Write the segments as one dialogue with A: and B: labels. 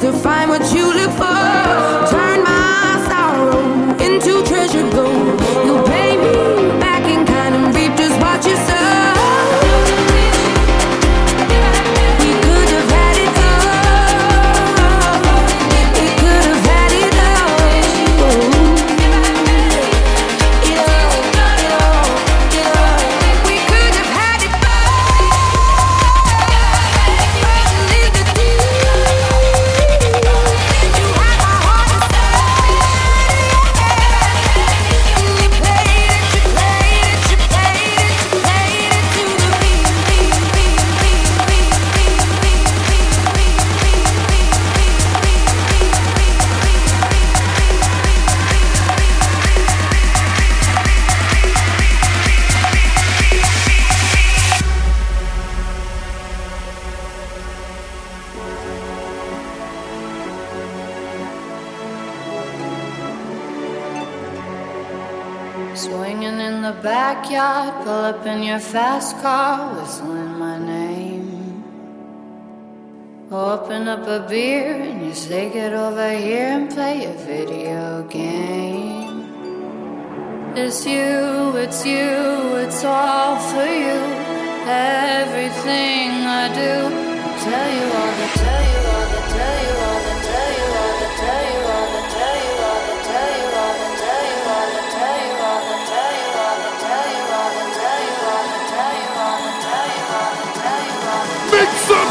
A: to find what you look for. they get over here and play a video game. It's you, it's you, it's all for you. Everything I do, I tell you all, I tell you all, tell you all.
B: Mix up.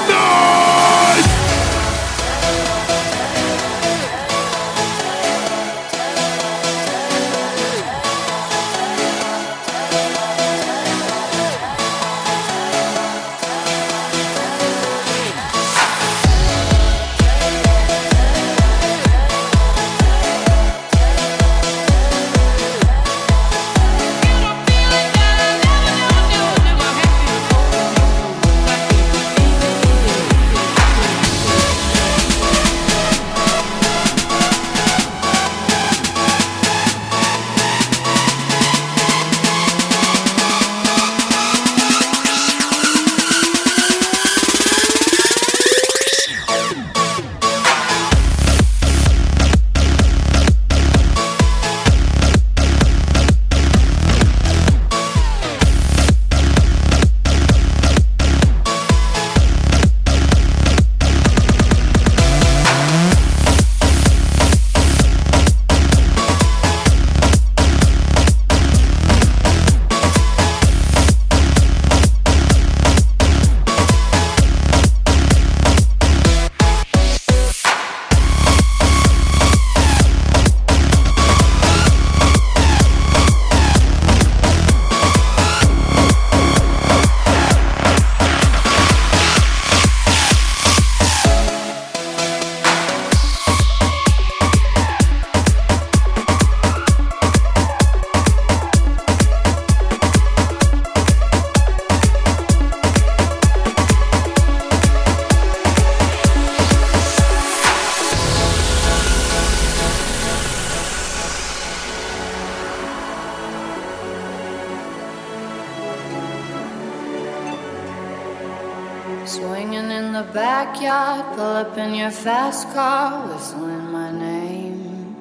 B: Fast car whistling my name.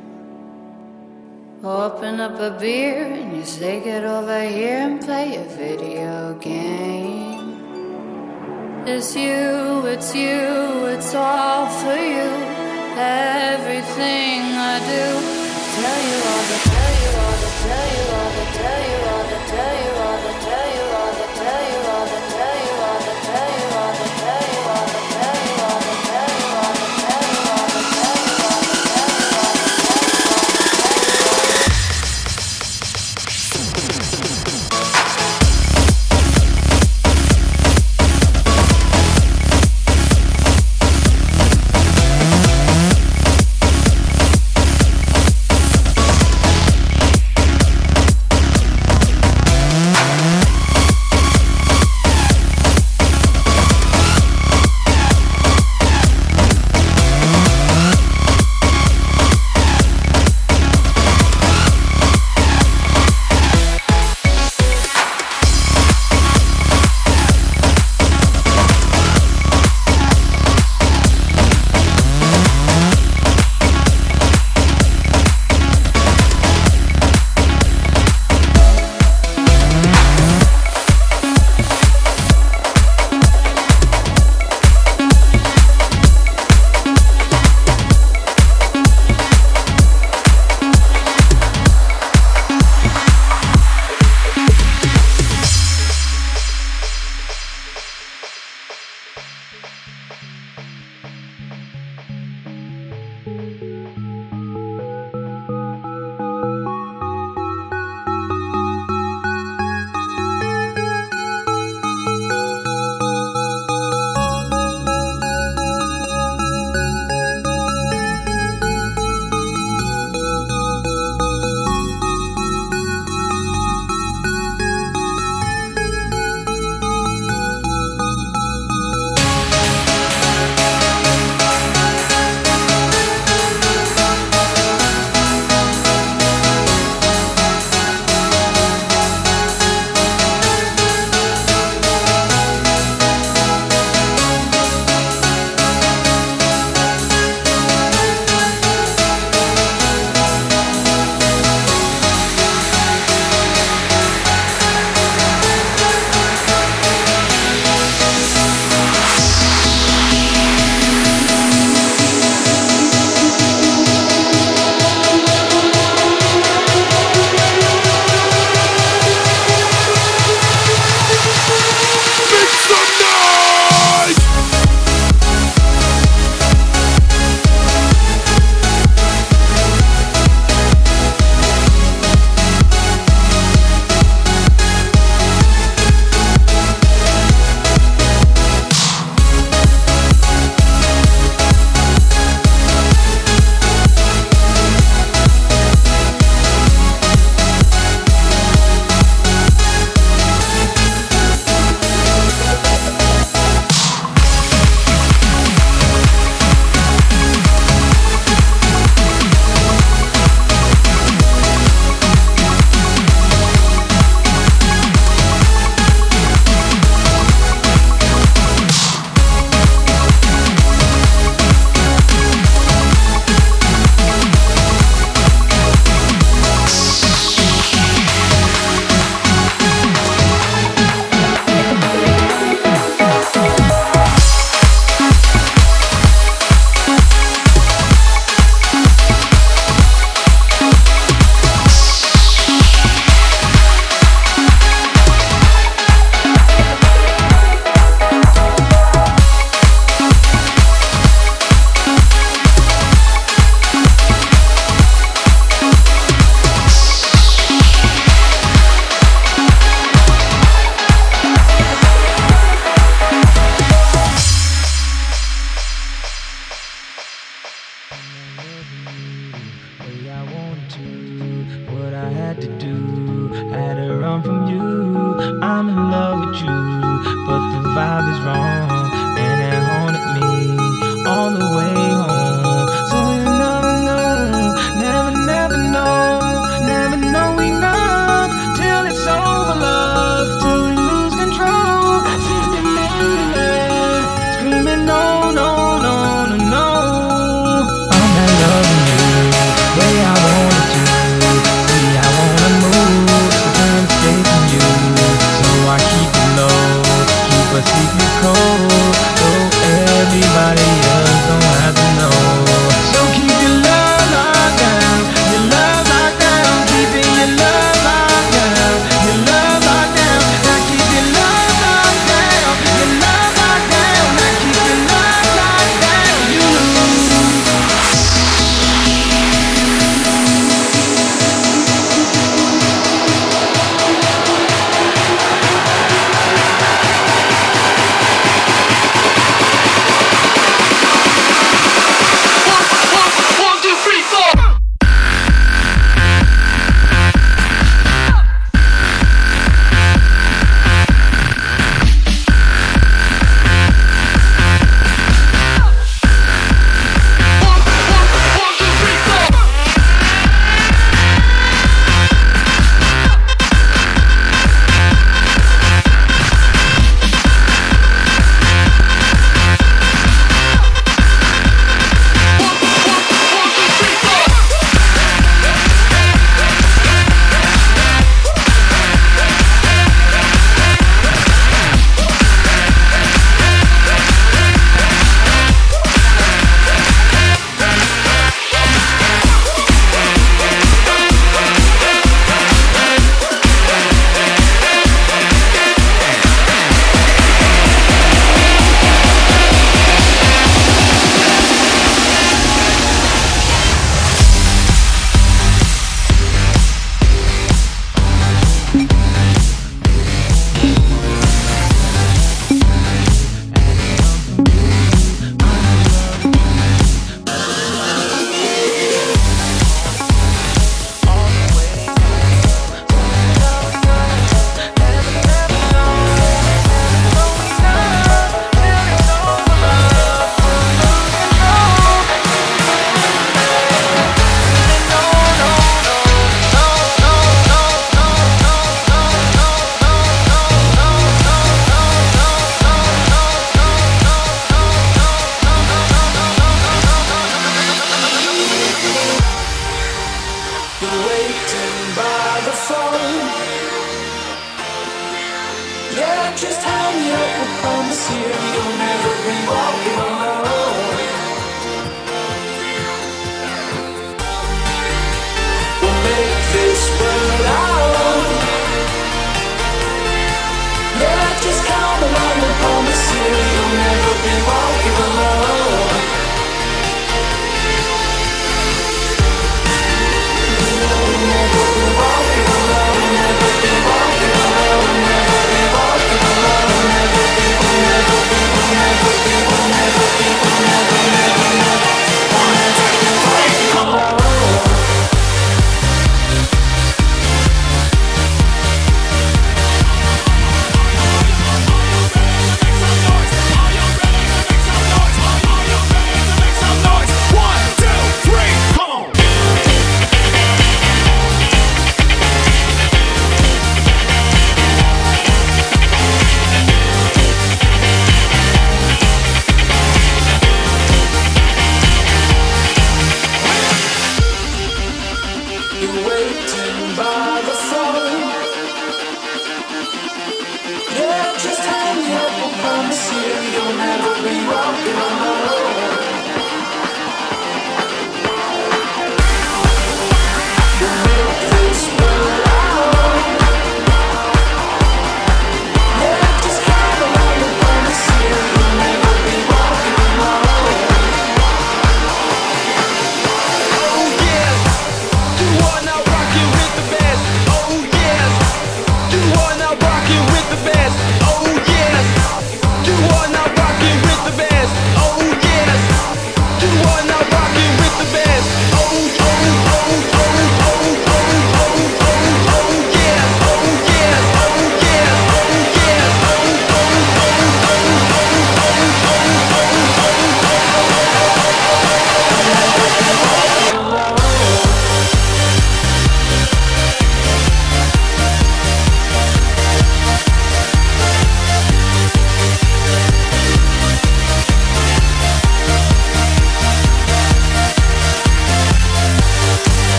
B: Open up a beer and you say, Get over here and play a video game. It's you,
C: it's you, it's all for you. Everything I do, tell you
D: all the, tell you
E: all
F: the, tell you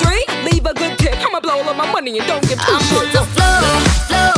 F: three, leave a good tip. I'ma blow all of my money and don't give a shit.
G: I'm on the floor, floor.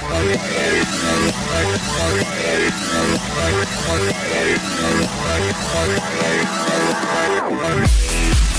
H: We'll be right back.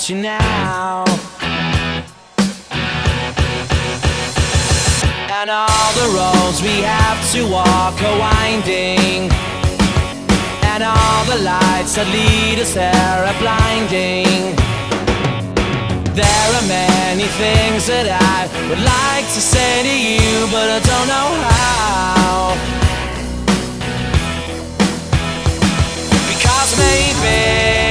H: about you now. And all the roads we have to walk are winding. And all the lights that lead us there are blinding. There are many things that I would like to say to you, but I don't know how. Cause maybe